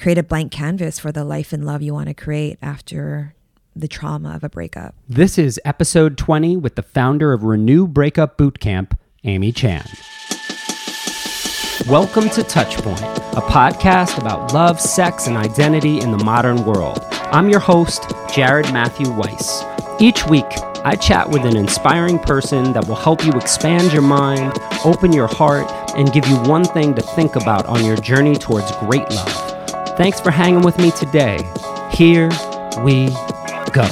create a blank canvas for the life and love you want to create after the trauma of a breakup. This is episode 20 with the founder of Renew Breakup Bootcamp, Amy Chan. Welcome to Touchpoint, a podcast about love, sex, and identity in the modern world. I'm your host, Jared Matthew Weiss. Each week, I chat with an inspiring person that will help you expand your mind, open your heart, and give you one thing to think about on your journey towards great love. Thanks for hanging with me today. Here we go.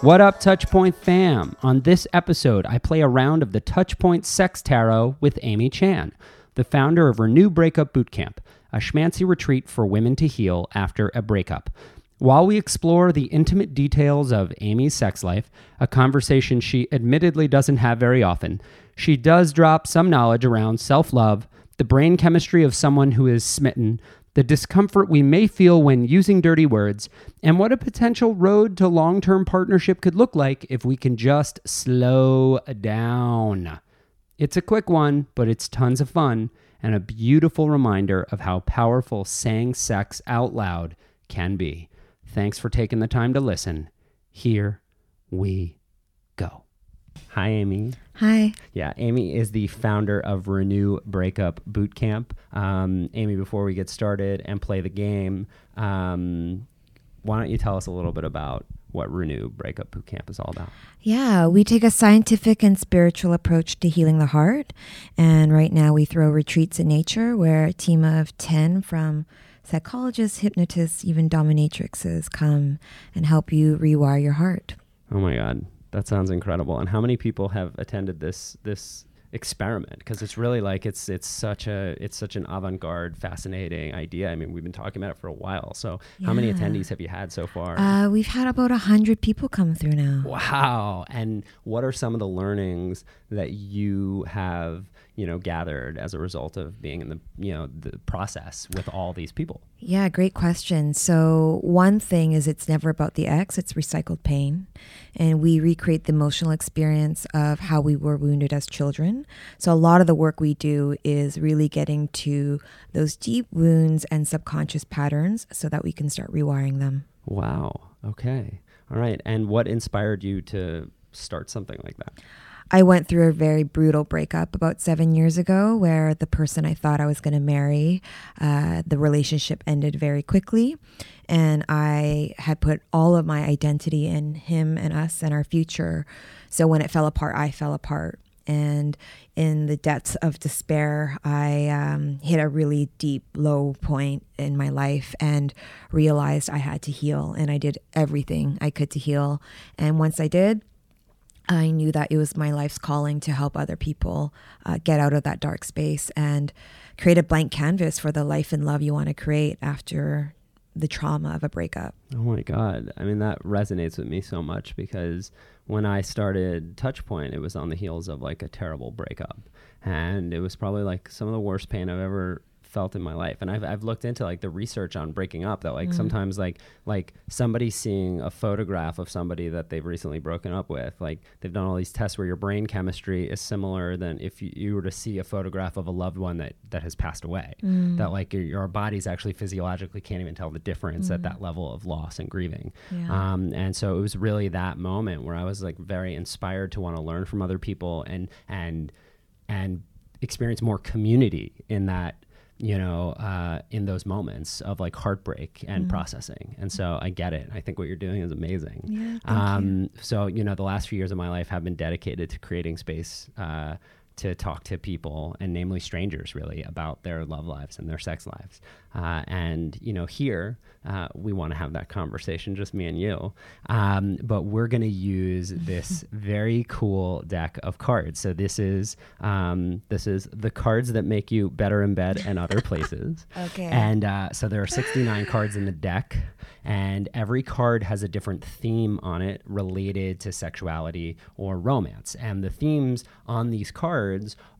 What up, Touchpoint fam? On this episode, I play a round of the Touchpoint Sex Tarot with Amy Chan, the founder of Renew Breakup Bootcamp, a schmancy retreat for women to heal after a breakup. While we explore the intimate details of Amy's sex life, a conversation she admittedly doesn't have very often, she does drop some knowledge around self love, the brain chemistry of someone who is smitten, the discomfort we may feel when using dirty words, and what a potential road to long term partnership could look like if we can just slow down. It's a quick one, but it's tons of fun and a beautiful reminder of how powerful saying sex out loud can be. Thanks for taking the time to listen. Here we. Hi, Amy. Hi. Yeah, Amy is the founder of Renew Breakup Bootcamp. Um, Amy, before we get started and play the game, um, why don't you tell us a little bit about what Renew Breakup Bootcamp is all about? Yeah, we take a scientific and spiritual approach to healing the heart. And right now we throw retreats in nature where a team of 10 from psychologists, hypnotists, even dominatrixes come and help you rewire your heart. Oh my God. That sounds incredible. And how many people have attended this this experiment? Because it's really like it's it's such a it's such an avant-garde, fascinating idea. I mean, we've been talking about it for a while. So, how many attendees have you had so far? Uh, we've had about a hundred people come through now. Wow. And what are some of the learnings that you have, you know, gathered as a result of being in the, you know, the process with all these people? Yeah, great question. So, one thing is it's never about the ex, it's recycled pain. And we recreate the emotional experience of how we were wounded as children. So, a lot of the work we do is really getting to those deep wounds and subconscious patterns so that we can start rewiring them. Wow. Okay. All right. And what inspired you to start something like that? I went through a very brutal breakup about seven years ago where the person I thought I was going to marry, uh, the relationship ended very quickly. And I had put all of my identity in him and us and our future. So when it fell apart, I fell apart. And in the depths of despair, I um, hit a really deep low point in my life and realized I had to heal. And I did everything I could to heal. And once I did, I knew that it was my life's calling to help other people uh, get out of that dark space and create a blank canvas for the life and love you want to create after the trauma of a breakup. Oh my God. I mean, that resonates with me so much because when I started Touchpoint, it was on the heels of like a terrible breakup. And it was probably like some of the worst pain I've ever felt in my life. And I've, I've looked into like the research on breaking up that like mm. sometimes like like somebody seeing a photograph of somebody that they've recently broken up with, like they've done all these tests where your brain chemistry is similar than if you, you were to see a photograph of a loved one that, that has passed away. Mm. That like your, your bodies actually physiologically can't even tell the difference at that mm. level of loss and grieving. Yeah. Um, and so it was really that moment where I was like very inspired to want to learn from other people and and and experience more community in that you know uh, in those moments of like heartbreak and processing. And so I get it. I think what you're doing is amazing. Yeah, um, So you know the last few years of my life have been dedicated to creating space. Uh, to talk to people and namely strangers really about their love lives and their sex lives. Uh, and you know here uh, we want to have that conversation just me and you. Um, but we're going to use this very cool deck of cards. So this is um, this is the cards that make you better in bed and other places. Okay. and uh, so there are 69 cards in the deck and every card has a different theme on it related to sexuality or romance. And the themes on these cards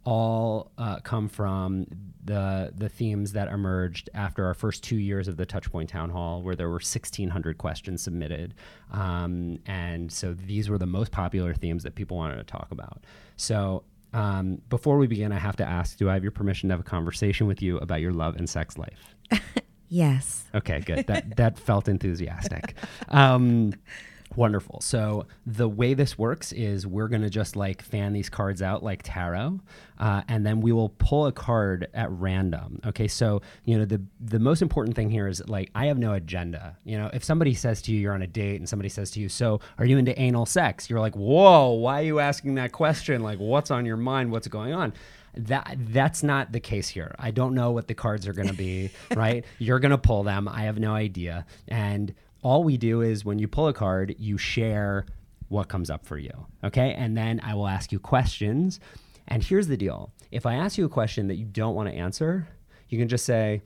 all uh, come from the the themes that emerged after our first two years of the Touchpoint Town Hall, where there were 1,600 questions submitted, um, and so these were the most popular themes that people wanted to talk about. So Um, before we begin, I have to ask: Do I have your permission to have a conversation with you about your love and sex life? Yes. Okay, good. That that felt enthusiastic. Um, wonderful. So the way this works is we're gonna just like fan these cards out like tarot, uh, and then we will pull a card at random. Okay, so you know the the most important thing here is like I have no agenda. You know, if somebody says to you you're on a date and somebody says to you, "So are you into anal sex?" You're like, "Whoa, why are you asking that question? Like, what's on your mind? What's going on?" that that's not the case here. I don't know what the cards are going to be, right? You're going to pull them. I have no idea. And all we do is when you pull a card, you share what comes up for you. Okay? And then I will ask you questions. And here's the deal. If I ask you a question that you don't want to answer, you can just say,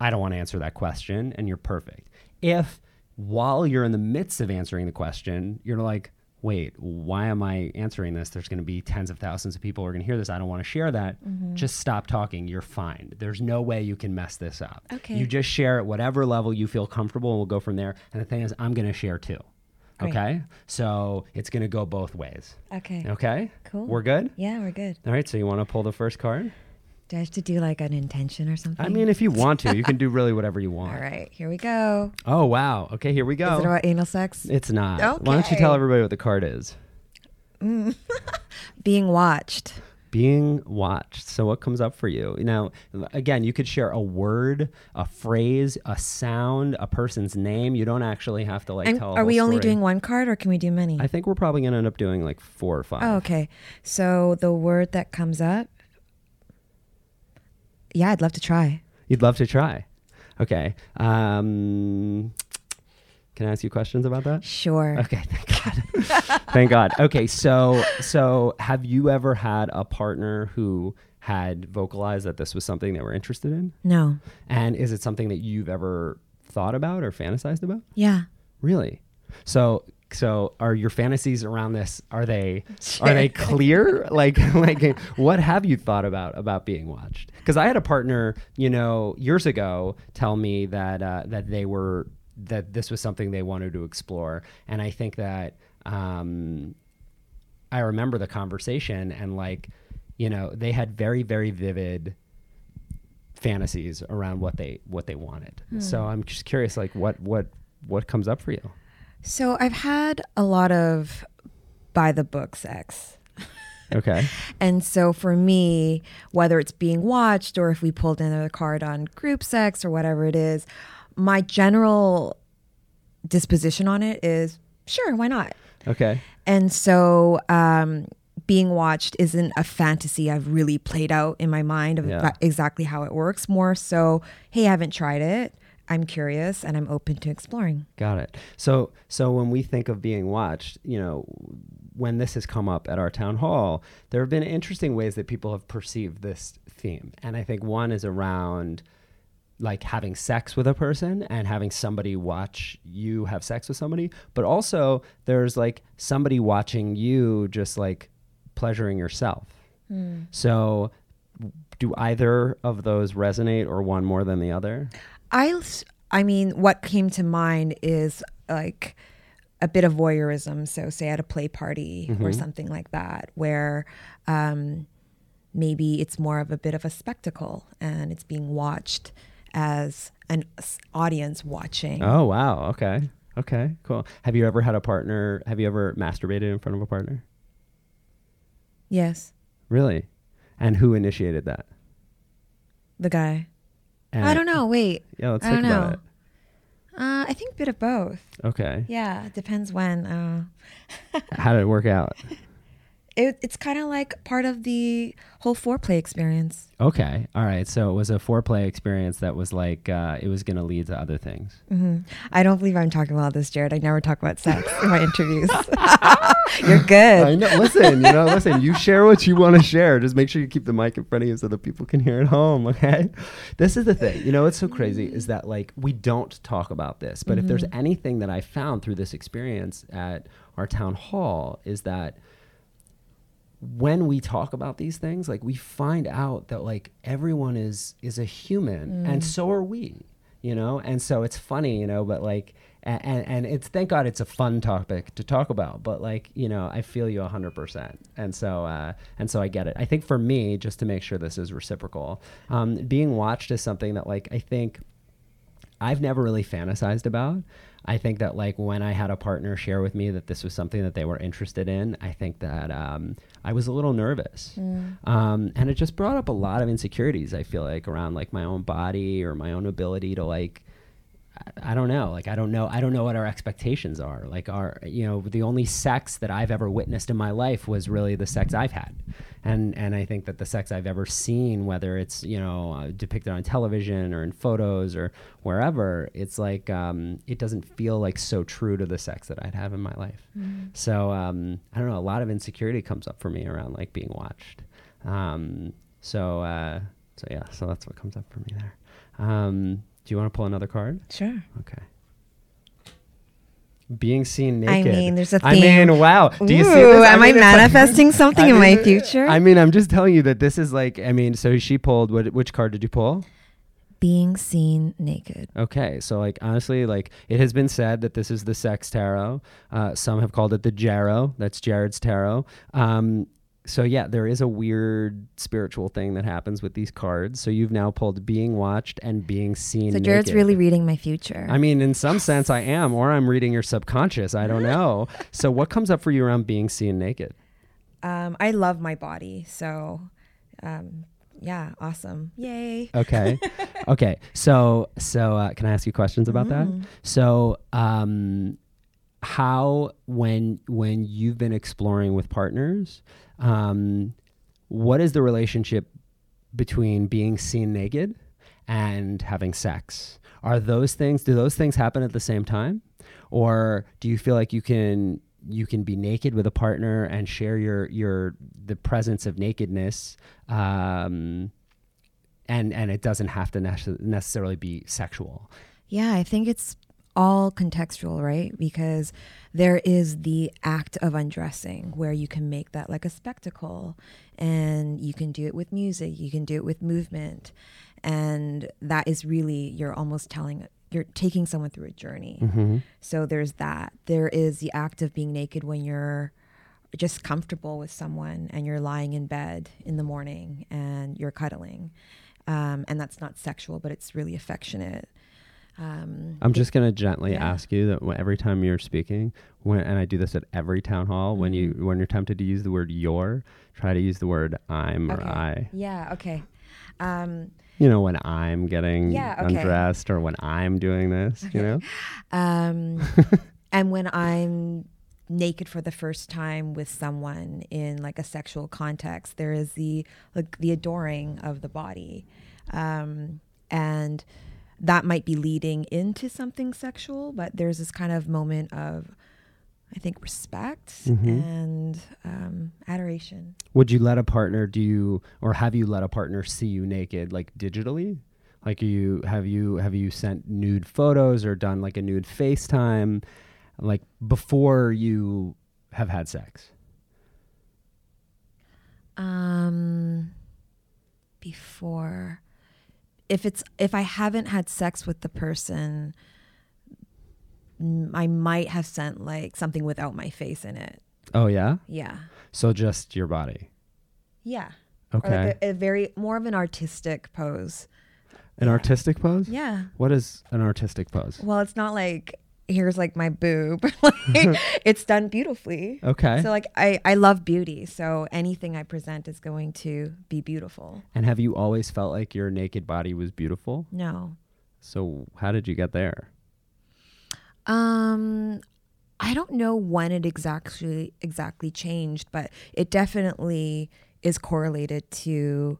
I don't want to answer that question, and you're perfect. If while you're in the midst of answering the question, you're like, wait, why am I answering this? There's going to be tens of thousands of people who are going to hear this. I don't want to share that. Mm-hmm. Just stop talking. You're fine. There's no way you can mess this up. Okay. You just share at whatever level you feel comfortable, and we'll go from there. And the thing is, I'm going to share too. Great. Okay. So it's going to go both ways. Okay. Okay. Cool. We're good. Yeah, we're good. All right. So you want to pull the first card? Do I have to do like an intention or something? I mean, if you want to, you can do really whatever you want. All right, here we go. Oh wow. Okay. Here we go. Is it about anal sex? it's not. Okay. Why don't you tell everybody what the card is? Mm. Being watched. being watched. So what comes up for you? Now, again, you could share a word, a phrase, a sound, a person's name. You don't actually have to like I'm- tell. are we only story. doing one card or can we do many? I think we're probably going to end up doing like four or five. oh, okay. So the word that comes up. Yeah, I'd love to try. You'd love to try. Okay. Um, can I ask you questions about that? Sure. Okay, thank God. thank God. Okay, so so have you ever had a partner who had vocalized that this was something they were interested in? No. And is it something that you've ever thought about or fantasized about? Yeah. Really? So so are your fantasies around this are they are they clear? like like what have you thought about about being watched? Cuz I had a partner, you know, years ago tell me that uh, that they were that this was something they wanted to explore and I think that um I remember the conversation and like you know, they had very very vivid fantasies around what they what they wanted. So I'm just curious like what what what comes up for you? So I've had a lot of by the book sex. Okay. And so for me, whether it's being watched or if we pulled another card on group sex or whatever it is, my general disposition on it is sure, why not? Okay. And so um, being watched isn't a fantasy I've really played out in my mind of Yeah. exactly how it works. More so, hey, I haven't tried it. I'm curious and I'm open to exploring. Got it. So so when we think of being watched, you know, when this has come up at our town hall, there have been interesting ways that people have perceived this theme. And I think one is around like having sex with a person and having somebody watch you have sex with somebody, but also there's like somebody watching you just like pleasuring yourself. Hmm. So do either of those resonate or one more than the other? I, I mean, what came to mind is like a bit of voyeurism. So, say at a play party or something like that, where um, maybe it's more of a bit of a spectacle and it's being watched as an audience watching. Oh wow. Okay. Okay. Cool. Have you ever had a partner? Have you ever masturbated in front of a partner? Yes, Really? And who initiated that? the guy. And I don't know. Wait. Yeah, let's I think about know. Uh, I think a bit of both. Okay. Yeah, depends when. Uh, How did it work out? it, it's kind of like part of the whole foreplay experience. Okay. All right. So it was a foreplay experience that was like uh, it was going to lead to other things. hmm I don't believe I'm talking about this, Jared. I never talk about sex in my interviews. You're good. I know. Listen, you know, listen. You share what you want to share. Just make sure you keep the mic in front of you so that people can hear at home. Okay. This is the thing. You know, what's so crazy is that like we don't talk about this, but if there's mm-hmm. anything that I found through this experience at our town hall is that when we talk about these things, like we find out that like everyone is is a human, and mm. so are we. you know and so it's funny you know but like and, and, and it's thank god it's a fun topic to talk about but like you know i feel you 100% and so uh, and so i get it i think for me just to make sure this is reciprocal um, being watched is something that like i think i've never really fantasized about I think that like when I had a partner share with me that this was something that they were interested in, I think that um, I was a little nervous, mm. um, and it just brought up a lot of insecurities. I feel like around like my own body or my own ability to like I don't know. Like I don't know. I don't know what our expectations are. Like our, you know, the only sex that I've ever witnessed in my life was really the sex I've had, and and I think that the sex I've ever seen, whether it's you know uh, depicted on television or in photos or wherever, it's like um, it doesn't feel like so true to the sex that I'd have in my life. Mm-hmm. So um, I don't know. A lot of insecurity comes up for me around like being watched. Um, so uh, so yeah. So that's what comes up for me there. Um, do you want to pull another card? Sure. Okay. Being seen naked. I mean, there's a theme. I mean, wow. Do you Ooh, see this? Am I, manifesting like, something I in mean, my future? I mean, I'm just telling you that this is like. I mean, so she pulled. What? Which card did you pull? Being seen naked. Okay, so like honestly, like it has been said that this is the sex tarot. Uh, some have called it the Jarrow. That's Jared's tarot. Um, so yeah, there is a weird spiritual thing that happens with these cards. So you've now pulled being watched and being seen. So Jared's naked. really reading my future. I mean, in some sense, I am, or I'm reading your subconscious. I don't know. so what comes up for you around being seen naked? Um, I love my body, so um, yeah, awesome, yay. Okay, okay. So so uh, can I ask you questions about mm. that? So um, how when when you've been exploring with partners um, what is the relationship between being seen naked and having sex? Are those things, do those things happen at the same time? Or do you feel like you can you can be naked with a partner and share your your the presence of nakedness um, and and it doesn't have to necessarily be sexual yeah i think it's all contextual, right? Because there is the act of undressing where you can make that like a spectacle and you can do it with music, you can do it with movement. And that is really, you're almost telling, you're taking someone through a journey. Mm-hmm. So there's that. There is the act of being naked when you're just comfortable with someone and you're lying in bed in the morning and you're cuddling. Um, and that's not sexual, but it's really affectionate. Um, I'm just going to gently yeah. ask you that every time you're speaking, when, and I do this at every town hall, mm-hmm. when you mm-hmm. when you're tempted to use the word "your," try to use the word "I'm" okay. or "I." Yeah. Okay. Um, you know, when I'm getting yeah, okay. undressed or when I'm doing this, you know. um, and when I'm naked for the first time with someone in like a sexual context, there is the like the adoring of the body, um, and that might be leading into something sexual, but there's this kind of moment of, I think, respect mm-hmm. and um, adoration. Would you let a partner do you, or have you let a partner see you naked, like digitally? Like you have you have you sent nude photos or done like a nude FaceTime, like before you have had sex? Um, before if it's if I haven't had sex with the person, I might have sent like something without my face in it. Oh yeah. Yeah. So just your body. Yeah. Okay. Like a, a, very more of an artistic pose. An yeah. artistic pose? Yeah. What is an artistic pose? Well, it's not like here's like my boob. like, it's done beautifully. Okay. So like I I love beauty, so anything I present is going to be beautiful. And have you always felt like your naked body was beautiful? No. So how did you get there? Um I don't know when it exactly exactly changed, but it definitely is correlated to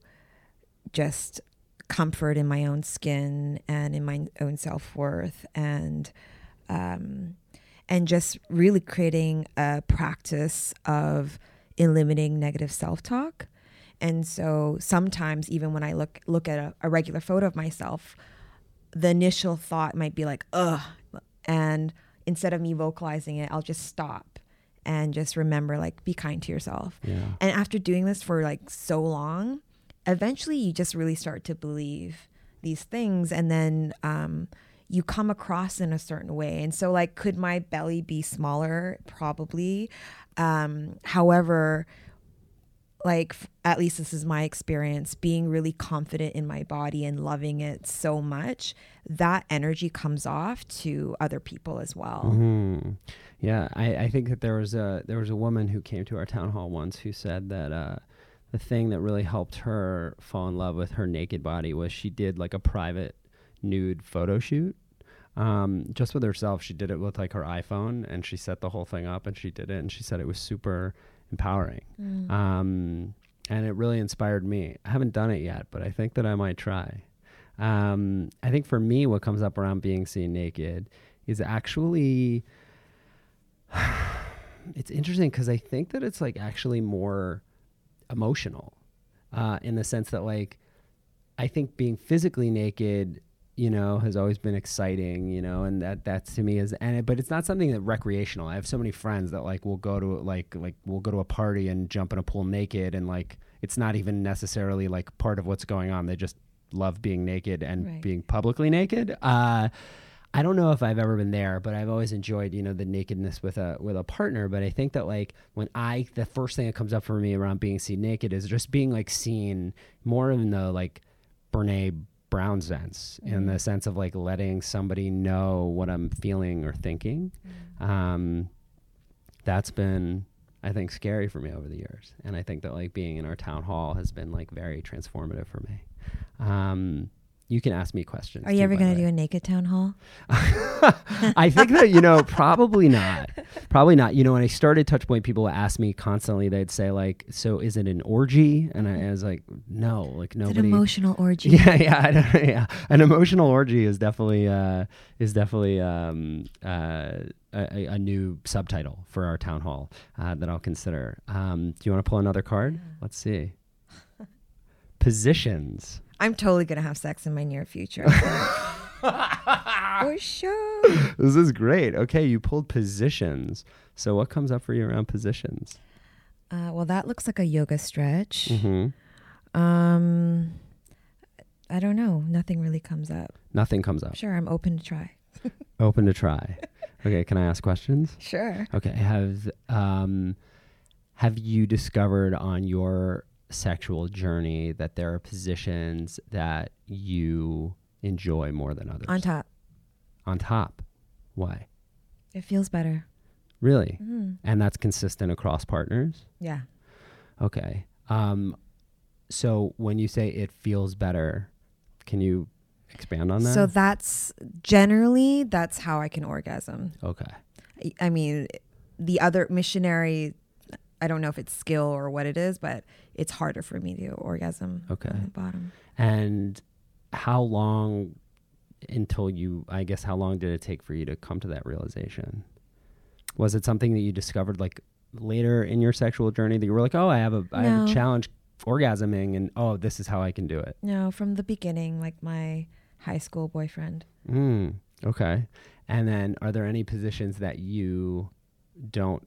just comfort in my own skin and in my own self-worth and um, and just really creating a practice of eliminating negative self-talk. And so sometimes even when I look look at a, a regular photo of myself, the initial thought might be like, ugh. And instead of me vocalizing it, I'll just stop and just remember like be kind to yourself. Yeah. And after doing this for like so long, eventually you just really start to believe these things and then um, you come across in a certain way. And so, like, could my belly be smaller? Probably. Um, however, like at least this is my experience being really confident in my body and loving it so much that energy comes off to other people as well Mhm. Yeah, I, I think that there was a there was a woman who came to our town hall once who said that uh, the thing that really helped her fall in love with her naked body was she did like a private nude photo shoot. Um, just with herself, she did it with like her iPhone, and she set the whole thing up, and she did it, and she said it was super empowering. Um, and it really inspired me. I haven't done it yet, but I think that I might try. Um, I think for me, what comes up around being seen naked is actually it's interesting because I think that it's like actually more emotional uh, in the sense that like I think being physically naked, you know, has always been exciting, you know, and that that's to me is and it, but it's not something that recreational. I have so many friends that like will go to like like we'll go to a party and jump in a pool naked and like it's not even necessarily like part of what's going on. They just love being naked and Right. being publicly naked. Uh, I don't know if I've ever been there, but I've always enjoyed, you know, the nakedness with a with a partner. But I think that like when I the first thing that comes up for me around being seen naked is just being like seen more in the like Brene Brown sense, in the sense of like letting somebody know what I'm feeling or thinking. Um, that's been I think scary for me over the years, and I think that like being in our town hall has been like very transformative for me. Um, you can ask me questions. are you too, ever going to do a naked town hall I think that you know probably not, probably not. You know, when I started Touchpoint, people would ask me constantly. They'd say like, "So is it an orgy?" And I, I was like, "No, like it's an emotional orgy Yeah, yeah, I don't, yeah. An emotional orgy is definitely uh, is definitely um, uh, a, a new subtitle for our town hall uh, that I'll consider. Um, do you want to pull another card? Let's see. Positions. I'm totally going to have sex in my near future for sure This is great. Okay, you pulled positions. So what comes up for you around positions? uh, well that looks like a yoga stretch Mm-hmm. um i don't know nothing really comes up Nothing comes up. sure i'm open to try Open to try. Okay, can I ask questions? sure Okay, have um, have you discovered on your sexual journey that there are positions that you enjoy more than others? on top On top. Why? it feels better Really? mm. And that's consistent across partners? yeah Okay. Um, so when you say it feels better, can you expand on that? So that's generally that's how I can orgasm. okay. I- I mean, the other missionary, I don't know if it's skill or what it is, but it's harder for me to orgasm Okay. on the bottom. And how long until you, I guess, how long did it take for you to come to that realization? Was it something that you discovered like later in your sexual journey that you were like, oh, I have a, I have a challenge orgasming and oh, this is how I can do it? No, from the beginning, like my high school boyfriend. Mm, okay. And then are there any positions that you don't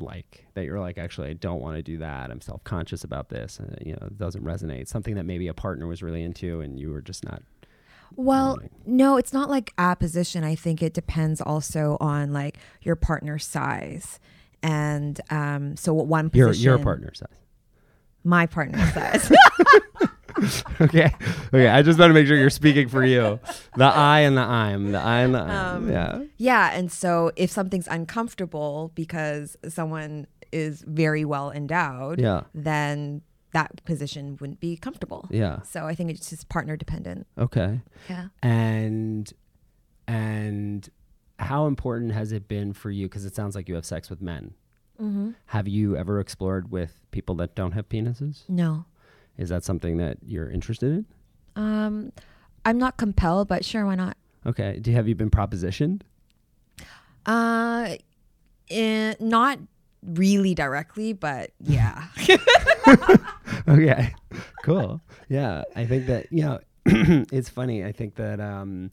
like that you're like actually I don't want to do that. I'm self-conscious about this and you know, it doesn't resonate. Something that maybe a partner was really into and you were just not Well, Right. no, it's not like a position. I think it depends also on like your partner's size. And um, so what one your position, your partner size. my partner's size. okay. Okay. I just want to make sure you're speaking for you. The I and the I'm. The I and the I'm. Um, yeah. Yeah, and so if something's uncomfortable because someone is very well endowed, Yeah. then that position wouldn't be comfortable. Yeah. So I think it's just partner dependent. Okay. Yeah. And and how important has it been for you? Because it sounds like you have sex with men. Mm-hmm. Have you ever explored with people that don't have penises? No. Is that something that you're interested in? Um, I'm not compelled, but sure, why not? Okay. Do have you been propositioned? Uh, eh, not really directly, but yeah. okay cool yeah i think that you know it's funny i think that um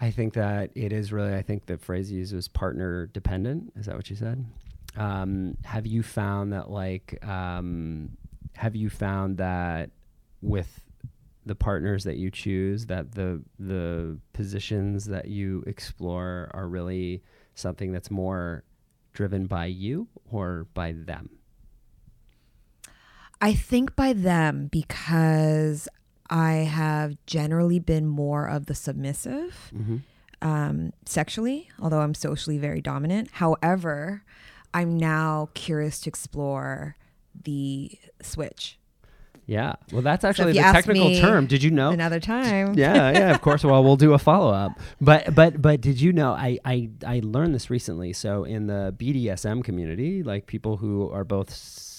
i think that it is really i think the phrase you used was partner dependent is that what you said um have you found that like um have you found that with the partners that you choose, that the the positions that you explore are really something that's more driven by you or by them? I think by them because I have generally been more of the submissive Mm-hmm. um, sexually, although I'm socially very dominant. However, I'm now curious to explore the switch Yeah. Well, that's actually you the technical term. Did you know? another time. yeah, yeah, of course. Well, we'll do a follow up. But but but did you know I, I I learned this recently. So in the BDSM community, like people who are both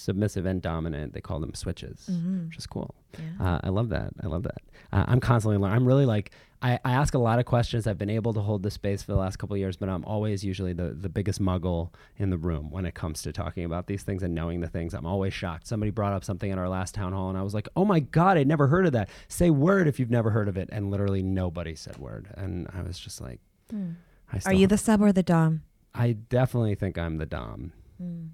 submissive and dominant, they call them switches, Mhm. which is cool. Yeah. Uh, I love that. I love that. Uh, I'm constantly learning. I'm really like I, I ask a lot of questions. I've been able to hold this space for the last couple of years, but I'm always usually the the biggest muggle in the room when it comes to talking about these things and knowing the things. I'm always shocked. Somebody brought up something in our last town hall, and I was like, "Oh my god, I'd never heard of that." Say word if you've never heard of it, and literally nobody said word, and I was just like, Hmm. Are you the sub or the dom? I definitely think I'm the dom. Hmm.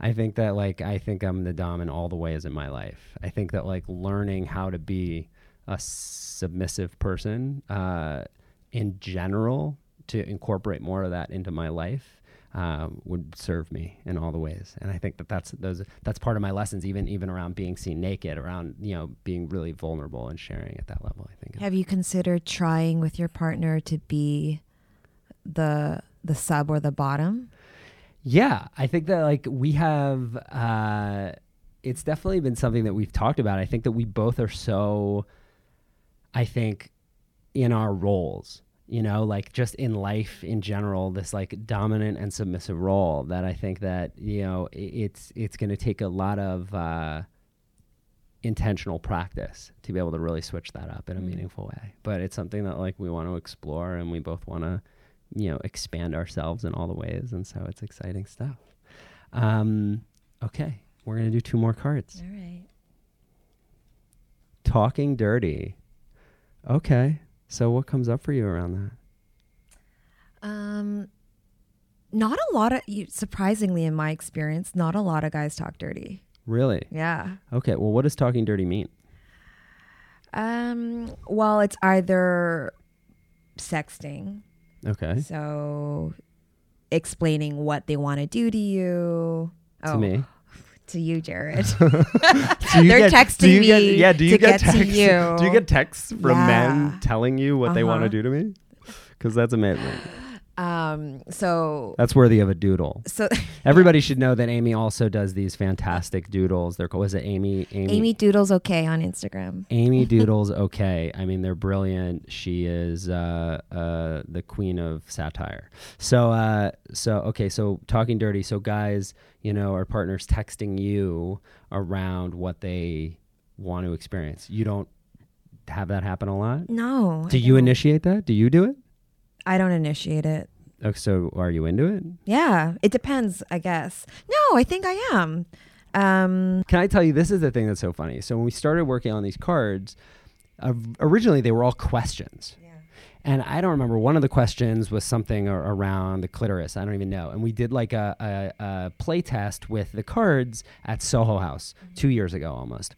I think that like I think I'm the dom in all the ways in my life. I think that like learning how to be a submissive person uh, in general to incorporate more of that into my life uh, would serve me in all the ways. And I think that that's those that's part of my lessons, even even around being seen naked, around you know being really vulnerable and sharing at that level. I think. Have you considered trying with your partner to be the the sub or the bottom? Yeah, I think that like we have uh it's definitely been something that we've talked about. I think that we both are so I think in our roles, you know, like just in life in general, this like dominant and submissive role that I think that, you know, it's it's going to take a lot of uh intentional practice to be able to really switch that up in a Mm. meaningful way. But it's something that like we want to explore and we both want to you know expand ourselves in all the ways and so it's exciting stuff um okay we're gonna do two more cards All right. talking dirty okay so what comes up for you around that Um, not a lot of you- surprisingly in my experience, not a lot of guys talk dirty. really Yeah. okay well what does talking dirty mean Um, well, it's either sexting, okay so explaining what they want to do to you. to oh, me to you, Jared. You They're get- texting you get- me yeah do you get, get texts you. do you get texts from Yeah. men telling you what they want to Uh-huh. do to me because that's amazing um, so that's worthy of a doodle so everybody should know that amy also does these fantastic doodles they're called was it amy Amy Doodles okay on Instagram. Amy Doodle's okay. I mean, they're brilliant. She is uh, uh, the queen of satire. So, uh, so okay. So, talking dirty. So, guys, you know, our partners texting you around what they want to experience. You don't have that happen a lot. No. Do you initiate that? Do you do it? I don't initiate it. Oh, so, are you into it? Yeah, it depends, I guess. No, I think I am. Um, Can I tell you, this is the thing that's so funny. So, when we started working on these cards, uh, originally they were all questions. And I don't remember. One of the questions was something ar- around the clitoris. I don't even know. And we did like a, a, a play test with the cards at Soho House two years ago almost.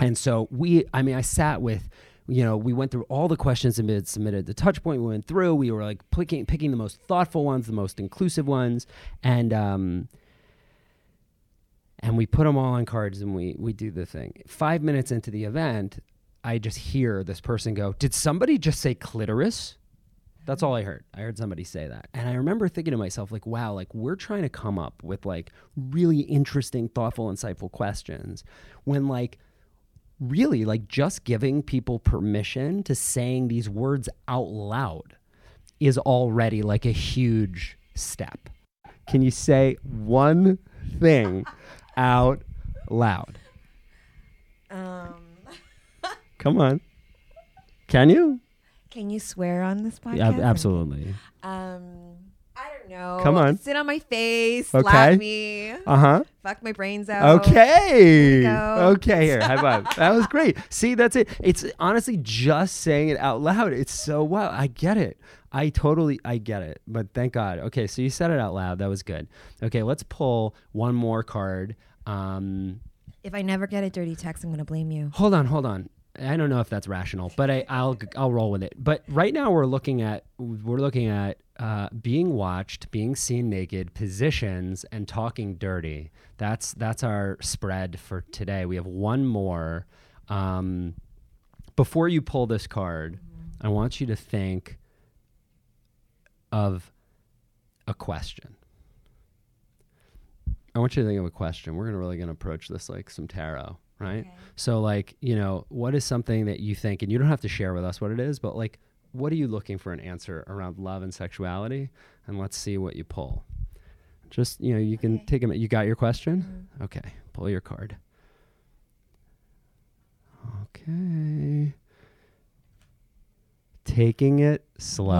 And so we, I mean, I sat with, you know, we went through all the questions that had submitted. The touch point we went through. We were like picking, picking the most thoughtful ones, the most inclusive ones. And, um, and we put them all on cards and we we do the thing. Five minutes into the event, I just hear this person go, "Did somebody just say clitoris?" That's all I heard. I heard somebody say that, and I remember thinking to myself, like, "Wow, like we're trying to come up with like really interesting, thoughtful, insightful questions when like." Really, like just giving people permission to saying these words out loud is already like a huge step. Can you say one thing out loud? um, Come on. Can you? can you swear on this podcast? Yeah, absolutely. Um, don't know. Come on. Sit on my face, Okay. slap me, Uh huh. fuck my brains out. Okay. Okay. Here, high five. That was great. See, that's it. It's honestly just saying it out loud. It's so wow. I get it. I totally, I get it. But thank God. Okay, so you said it out loud. That was good. Okay, let's pull one more card. Um, If I never get a dirty text, I'm gonna blame you. hold on, hold on. I don't know if that's rational, but I, I'll I'll roll with it. But right now we're looking at we're looking at uh, being watched, being seen naked, positions, and talking dirty. That's that's our spread for today. We have one more. Um, before you pull this card, I want you to think of a question. I want you to think of a question. We're gonna really gonna approach this like some tarot, right? Okay. So like, you know, what is something that you think and you don't have to share with us what it is, but like what are you looking for an answer around love and sexuality? And let's see what you pull. Just, you know, you can Okay. take a minute. You got your question? Okay. Pull your card. Okay. Taking it slow.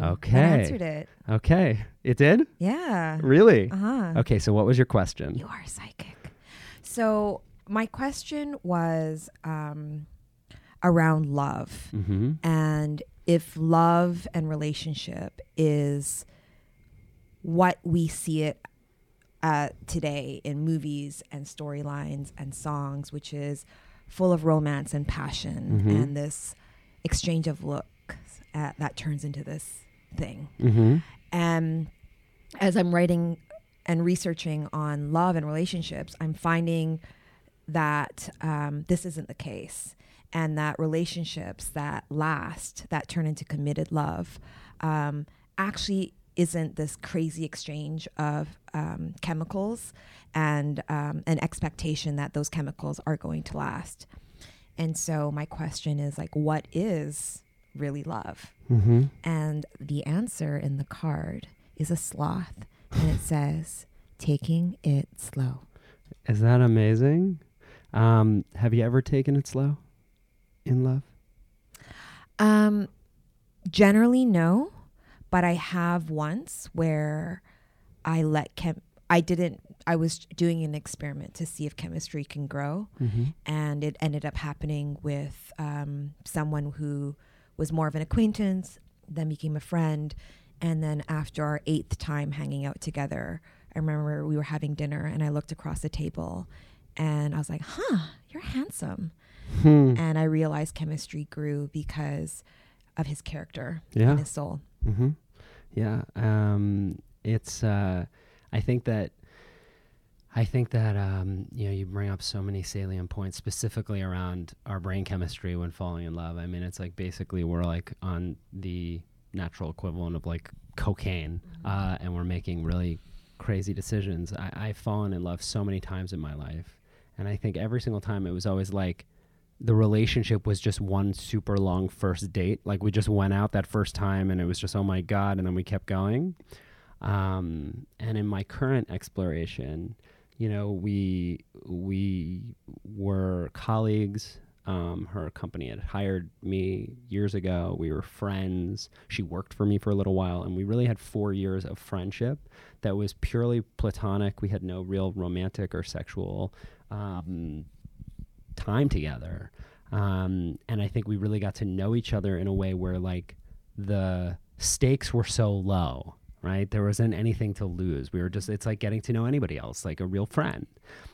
Oh. Okay. I answered it. Okay. It did? Yeah. Really? Uh huh. Okay, so what was your question? You are psychic. So my question was um, around love Mm-hmm. and if love and relationship is what we see it uh, today in movies and storylines and songs, which is full of romance and passion Mhm. and this exchange of looks uh, that turns into this thing. Mm-hmm. And as I'm writing and researching on love and relationships, I'm finding that um, this isn't the case. And that relationships that last, that turn into committed love, um, actually isn't this crazy exchange of um, chemicals and um, an expectation that those chemicals are going to last. And so my question is like, what is really love? Mm-hmm. And the answer in the card is a sloth. And it says, taking it slow. Is that amazing? Um, have you ever taken it slow in love? Um, generally, no. But I have once where I let chem. I didn't. I was doing an experiment to see if chemistry can grow, Mm-hmm. and it ended up happening with um, someone who was more of an acquaintance, then became a friend, and then after our eighth time hanging out together, I remember we were having dinner, and I looked across the table, and I was like, "Huh, you're handsome," Hmm. and I realized chemistry grew because of his character Yeah. and his soul. Mm-hmm. Yeah. Um, it's. Uh, I think that. I think that um, you know you bring up so many salient points specifically around our brain chemistry when falling in love. I mean, it's like basically we're like on the natural equivalent of like cocaine, uh, and we're making really crazy decisions. I, I've fallen in love so many times in my life, and I think every single time it was always like the relationship was just one super long first date. Like we just went out that first time and it was just, oh my God. And then we kept going. Um, and in my current exploration, you know, we, we were colleagues. Um, her company had hired me years ago. We were friends. She worked for me for a little while, and we really had four years of friendship that was purely platonic. We had no real romantic or sexual um, time together. Um, and I think we really got to know each other in a way where like the stakes were so low, right? There wasn't anything to lose. We were just, it's like getting to know anybody else, like a real friend.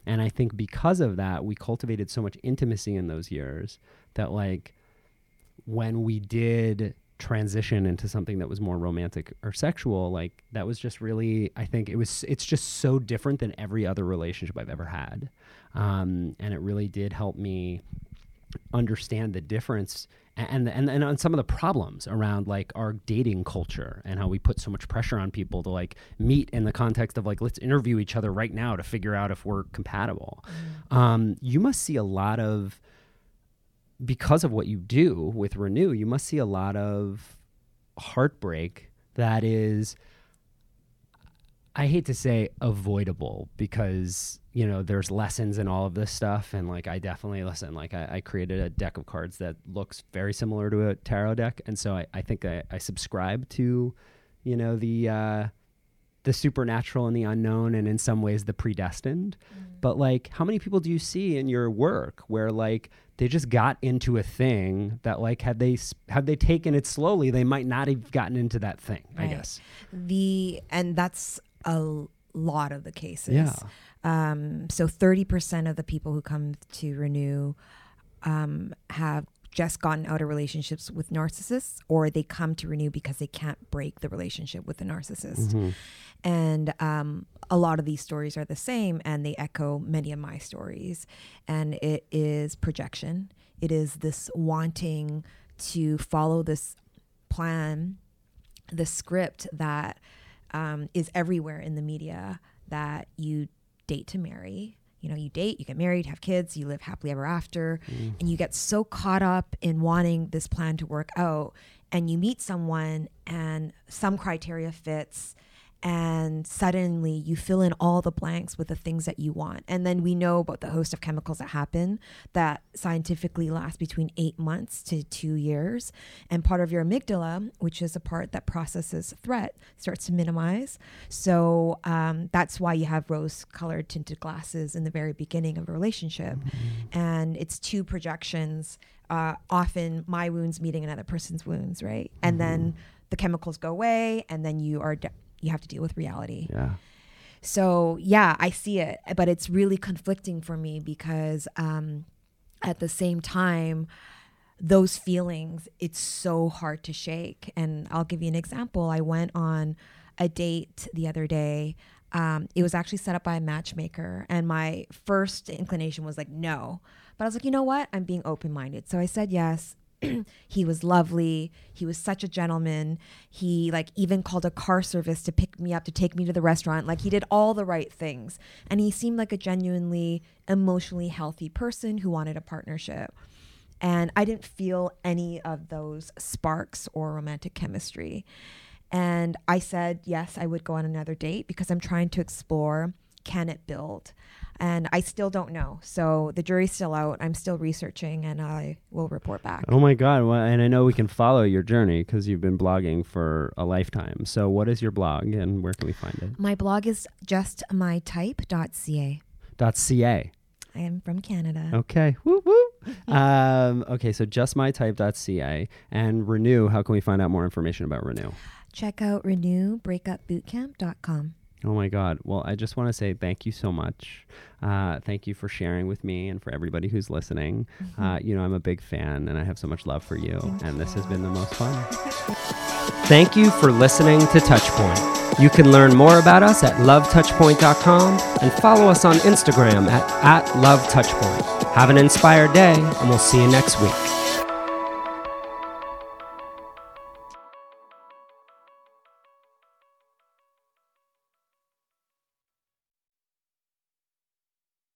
And I think because of that, we cultivated so much intimacy in those years that like when we did transition into something that was more romantic or sexual like that was just really i think it was it's just so different than every other relationship i've ever had um, and it really did help me understand the difference and, and and on some of the problems around like our dating culture and how we put so much pressure on people to like meet in the context of like let's interview each other right now to figure out if we're compatible. Um, you must see a lot of because of what you do with renew you must see a lot of heartbreak that is I hate to say avoidable because you know there's lessons in all of this stuff. And like I definitely listen like I, I created a deck of cards that looks very similar to a tarot deck. And so I, I think I, I subscribe to you know the uh, the supernatural and the unknown and in some ways the predestined. But like how many people do you see in your work where like they just got into a thing that like had they had they taken it slowly they might not have gotten into that thing I guess? The and that's a lot of the cases. Yeah. Um, so thirty percent of the people who come to renew um, have just gotten out of relationships with narcissists or they come to renew because they can't break the relationship with the narcissist. Mm-hmm. And um, a lot of these stories are the same and they echo many of my stories. And it is projection, it is this wanting to follow this plan, the script that um, is everywhere in the media that you date to marry. You know, you date, you get married, have kids, you live happily ever after, and you get so caught up in wanting this plan to work out, and you meet someone, and some criteria fits, and suddenly you fill in all the blanks with the things that you want. And then we know about the host of chemicals that happen that scientifically last between eight months to two years. And part of your amygdala, which is a part that processes threat, starts to minimize. So um, that's why you have rose colored tinted glasses in the very beginning of a relationship. And it's two projections, uh, often my wounds meeting another person's wounds, right? And then the chemicals go away, and then you are. De- you have to deal with reality. Yeah. So yeah, I see it, but it's really conflicting for me because um, at the same time, those feelings, it's so hard to shake. And I'll give you an example. I went on a date the other day. Um, it was actually set up by a matchmaker, and my first inclination was like, no. But I was like, you know what? I'm being open minded. So I said yes. he was lovely. He was such a gentleman. He like even called a car service to pick me up to take me to the restaurant. Like he did all the right things. And he seemed like a genuinely emotionally healthy person who wanted a partnership. And I didn't feel any of those sparks or romantic chemistry. And I said, yes, I would go on another date because I'm trying to explore can it build? And I still don't know. So the jury's still out. I'm still researching and I will report back. Oh my God. Well, and I know we can follow your journey because you've been blogging for a lifetime. So, what is your blog and where can we find it? My blog is justmytype.ca. .ca. I am from Canada. Okay. Woo woo. um, okay. So, justmytype.ca and Renew. How can we find out more information about Renew? Check out renewbreakupbootcamp.com. Oh my God. Well, I just want to say thank you so much. Uh, thank you for sharing with me and for everybody who's listening. Uh, you know, I'm a big fan and I have so much love for you, and this has been the most fun. Thank you for listening to Touchpoint. You can learn more about us at lovetouchpoint.com and follow us on Instagram at, at lovetouchpoint. Have an inspired day, and we'll see you next week.